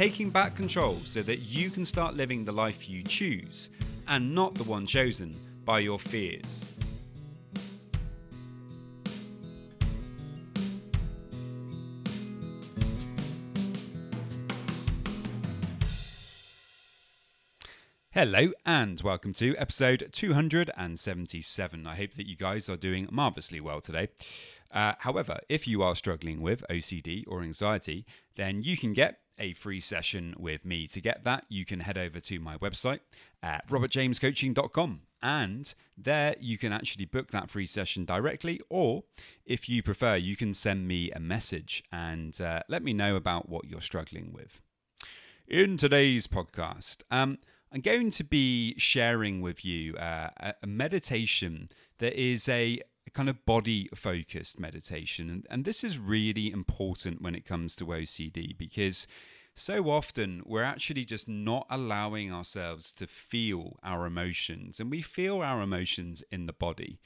taking back control so that you can start living the life you choose and not the one chosen by your fears. Hello and welcome to episode 277. I hope that you guys are doing marvelously well today. Uh, however, if you are struggling with OCD or anxiety, then you can get a free session with me. To get that, you can head over to my website at robertjamescoaching.com and there you can actually book that free session directly, or if you prefer, you can send me a message and uh, let me know about what you're struggling with. In today's podcast, um, I'm going to be sharing with you uh, a meditation that is a kind of body focused meditation. And, and this is really important when it comes to OCD because so often we're actually just not allowing ourselves to feel our emotions, and we feel our emotions in the body.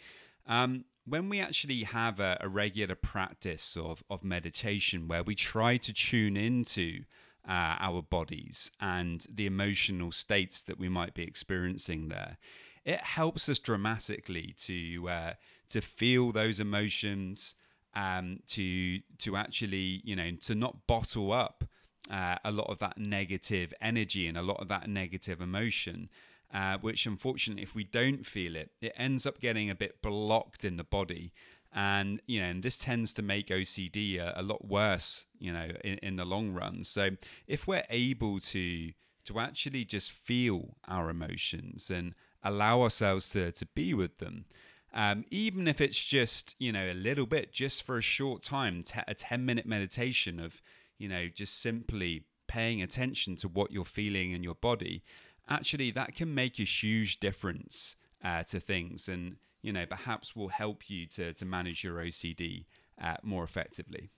Um, when we actually have a, a, regular practice of, of meditation where we try to tune into uh, our bodies and the emotional states that we might be experiencing there. It helps us dramatically to uh, to feel those emotions, um, to to actually you know to not bottle up uh, a lot of that negative energy and a lot of that negative emotion. Uh, which unfortunately, if we don't feel it, it ends up getting a bit blocked in the body and you know and this tends to make ocd a, a lot worse you know in, in, the long run so if we're able to to actually just feel our emotions and allow ourselves to to be with them um, even if it's just you know a little bit just for a short time t- a 10 minute meditation of you know just simply paying attention to what you're feeling in your body actually that can make a huge difference uh, to things and you know, perhaps will help you to, to manage your OCD uh, more effectively.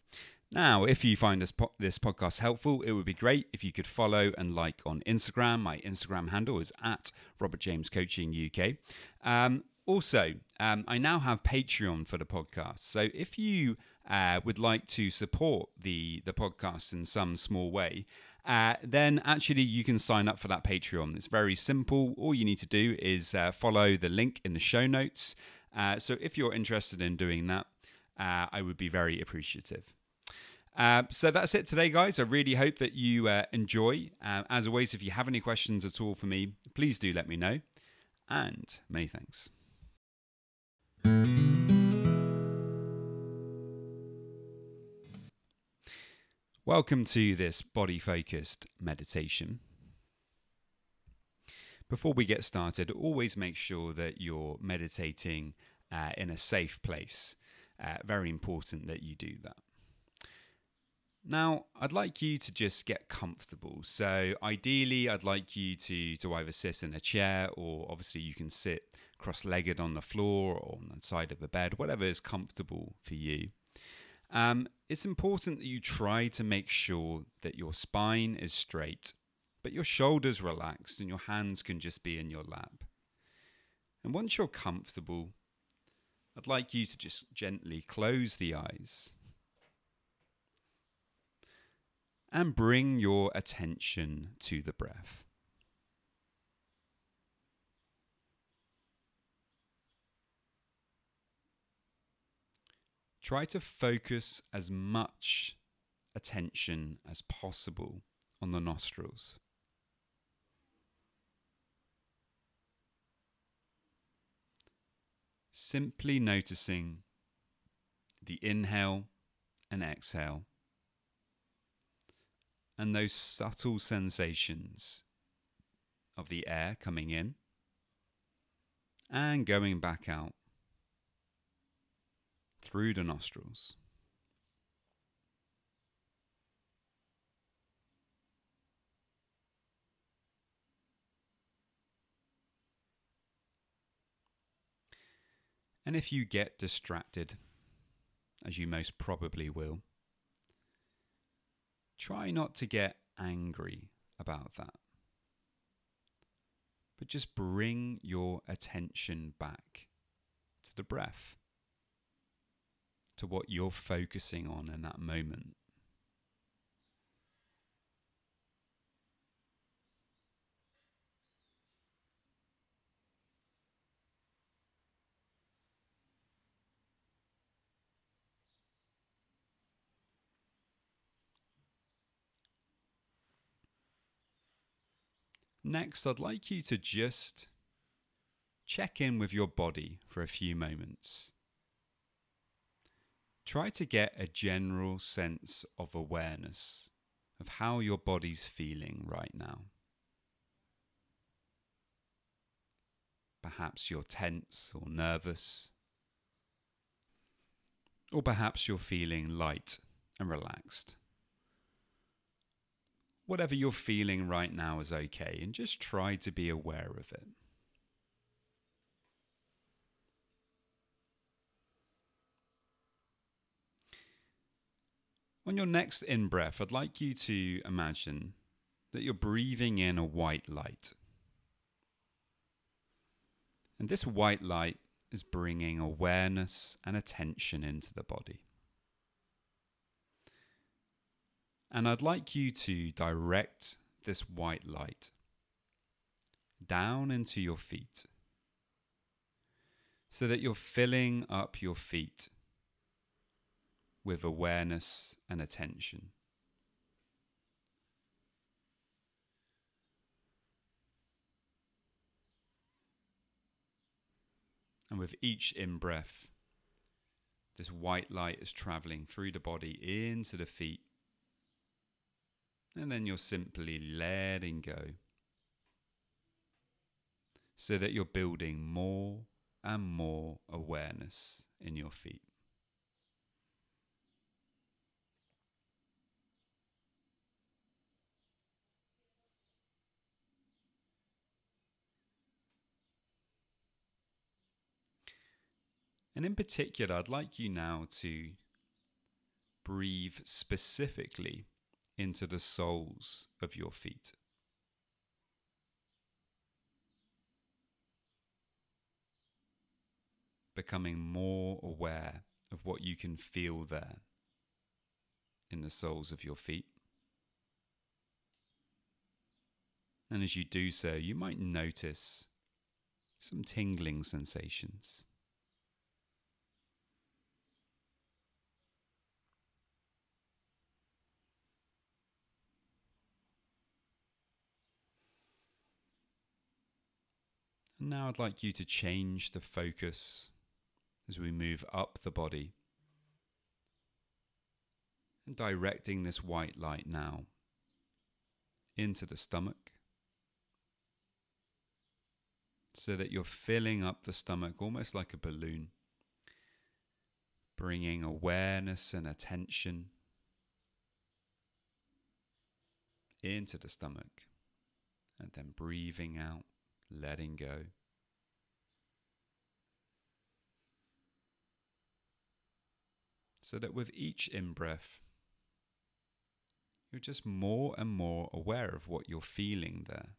Now, if you find this, po- this podcast helpful, it would be great if you could follow and like on Instagram. My Instagram handle is at Robert James Coaching UK. Um, also, um, I now have Patreon for the podcast. So if you uh, would like to support the the podcast in some small way, uh, then actually you can sign up for that Patreon. It's very simple. All you need to do is uh, follow the link in the show notes. Uh, so if you're interested in doing that, uh, I would be very appreciative. Uh, so that's it today, guys. I really hope that you enjoy. as always, if you have any questions at all for me, please do let me know. And many thanks. Welcome to this body focused meditation. Before we get started, always make sure that you're meditating uh, in a safe place. Uh, very important that you do that. Now, I'd like you to just get comfortable. So, ideally, I'd like you to, to either sit in a chair or obviously you can sit cross legged on the floor or on the side of the bed, whatever is comfortable for you. Um, it's important that you try to make sure that your spine is straight, but your shoulders relaxed and your hands can just be in your lap. And once you're comfortable, I'd like you to just gently close the eyes and bring your attention to the breath. Try to focus as much attention as possible on the nostrils. Simply noticing the inhale and exhale and those subtle sensations of the air coming in and going back out through the nostrils. And if you get distracted, as you most probably will, try not to get angry about that. But just bring your attention back to the breath to what you're focusing on in that moment. Next, I'd like you to just check in with your body for a few moments. Try to get a general sense of awareness of how your body's feeling right now. Perhaps you're tense or nervous, or perhaps you're feeling light and relaxed whatever you're feeling right now is okay and just try to be aware of it. On your next in breath, I'd like you to imagine that you're breathing in a white light. And this white light is bringing awareness and attention into the body. And I'd like you to direct this white light down into your feet so that you're filling up your feet with awareness and attention. And with each in breath, this white light is traveling through the body into the feet and then you're simply letting go so that you're building more and more awareness in your feet. And in particular, I'd like you now to breathe specifically into the soles of your feet. Becoming more aware of what you can feel there in the soles of your feet. And as you do so, you might notice some tingling sensations. And now I'd like you to change the focus as we move up the body. And directing this white light now into the stomach so that you're filling up the stomach almost like a balloon, bringing awareness and attention into the stomach and then breathing out letting go. So that with each in breath, you're just more and more aware of what you're feeling there.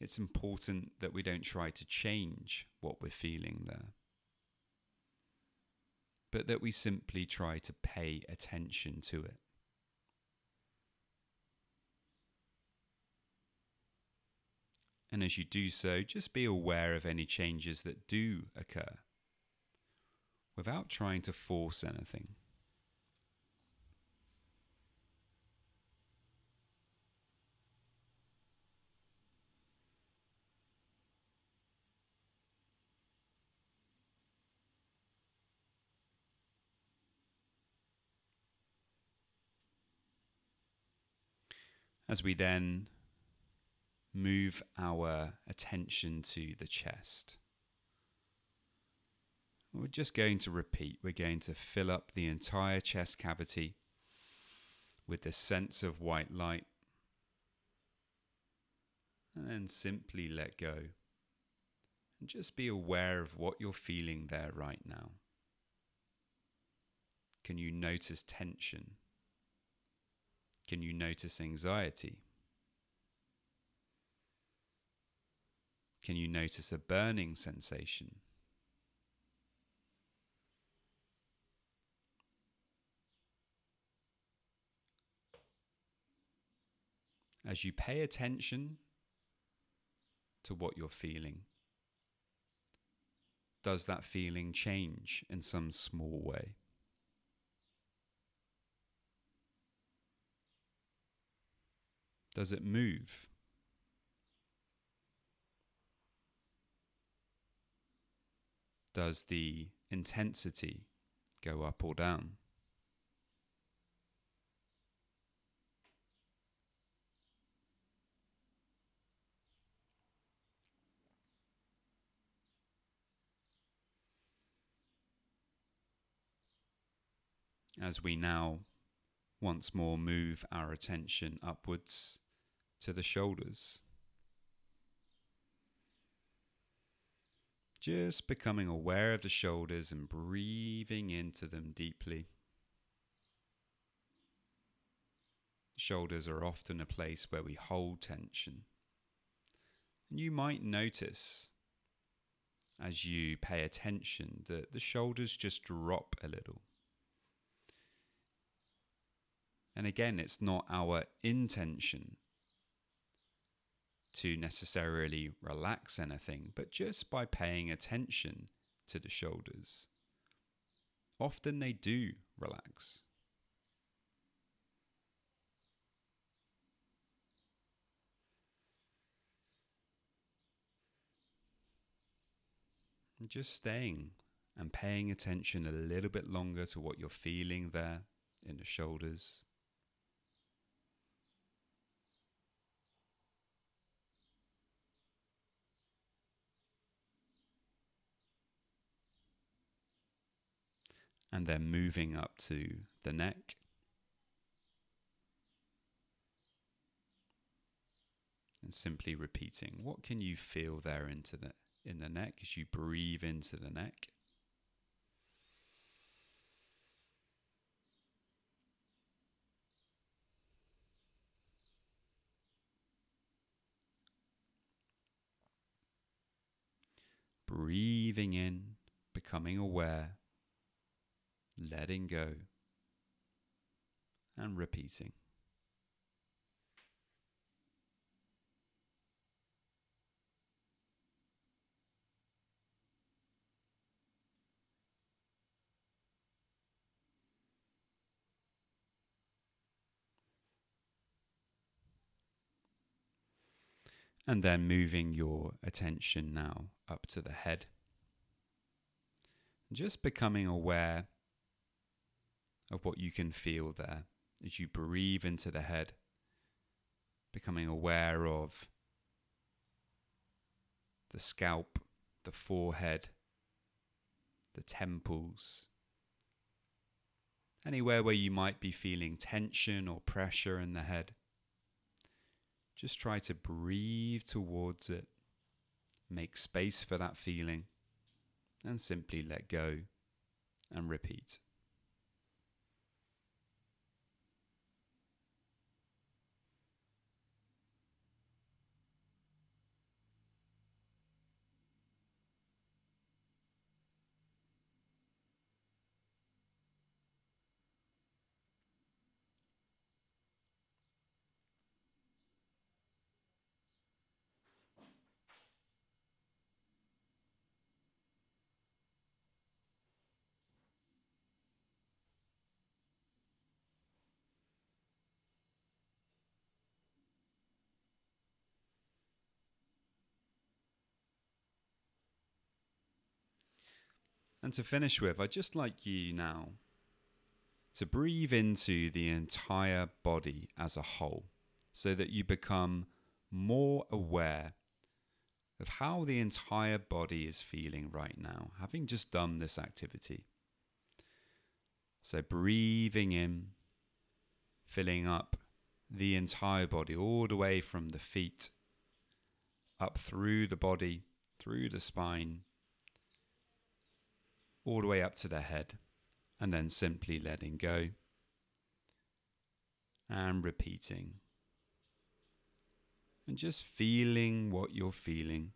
It's important that we don't try to change what we're feeling there but that we simply try to pay attention to it. And as you do so, just be aware of any changes that do occur without trying to force anything. As we then move our attention to the chest. We're just going to repeat. We're going to fill up the entire chest cavity with the sense of white light. And then simply let go. And just be aware of what you're feeling there right now. Can you notice tension? Can you notice anxiety? Can you notice a burning sensation? As you pay attention to what you're feeling, does that feeling change in some small way? Does it move? Does the intensity go up or down? As we now once more move our attention upwards to the shoulders. Just becoming aware of the shoulders and breathing into them deeply. Shoulders are often a place where we hold tension. And you might notice as you pay attention that the shoulders just drop a little. And again, it's not our intention to necessarily relax anything, but just by paying attention to the shoulders. Often they do relax. Just staying and paying attention a little bit longer to what you're feeling there in the shoulders. And then moving up to the neck. And simply repeating, what can you feel there into the in the neck as you breathe into the neck? Breathing in, becoming aware letting go, and repeating. And then moving your attention now up to the head. Just becoming aware of what you can feel there as you breathe into the head, becoming aware of the scalp, the forehead, the temples, anywhere where you might be feeling tension or pressure in the head. Just try to breathe towards it, make space for that feeling, and simply let go and repeat. And to finish with, I'd just like you now to breathe into the entire body as a whole so that you become more aware of how the entire body is feeling right now, having just done this activity. So, breathing in, filling up the entire body, all the way from the feet up through the body, through the spine, all the way up to the head, and then simply letting go and repeating. And just feeling what you're feeling.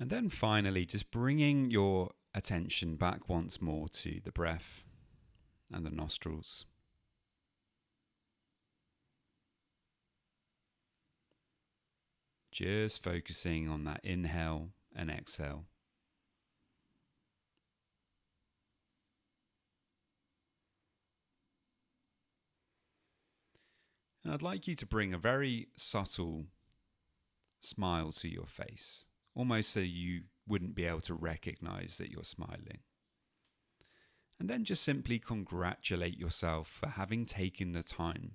And then finally, just bringing your attention back once more to the breath and the nostrils. Just focusing on that inhale and exhale. And I'd like you to bring a very subtle smile to your face, almost so you wouldn't be able to recognize that you're smiling. And then just simply congratulate yourself for having taken the time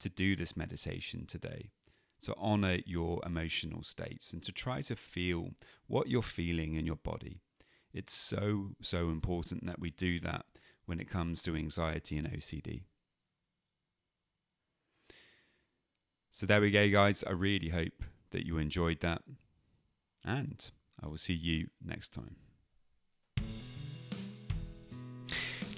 to do this meditation today, to honor your emotional states and to try to feel what you're feeling in your body. It's so, so important that we do that when it comes to anxiety and OCD. So there we go, guys. I really hope that you enjoyed that. And I will see you next time.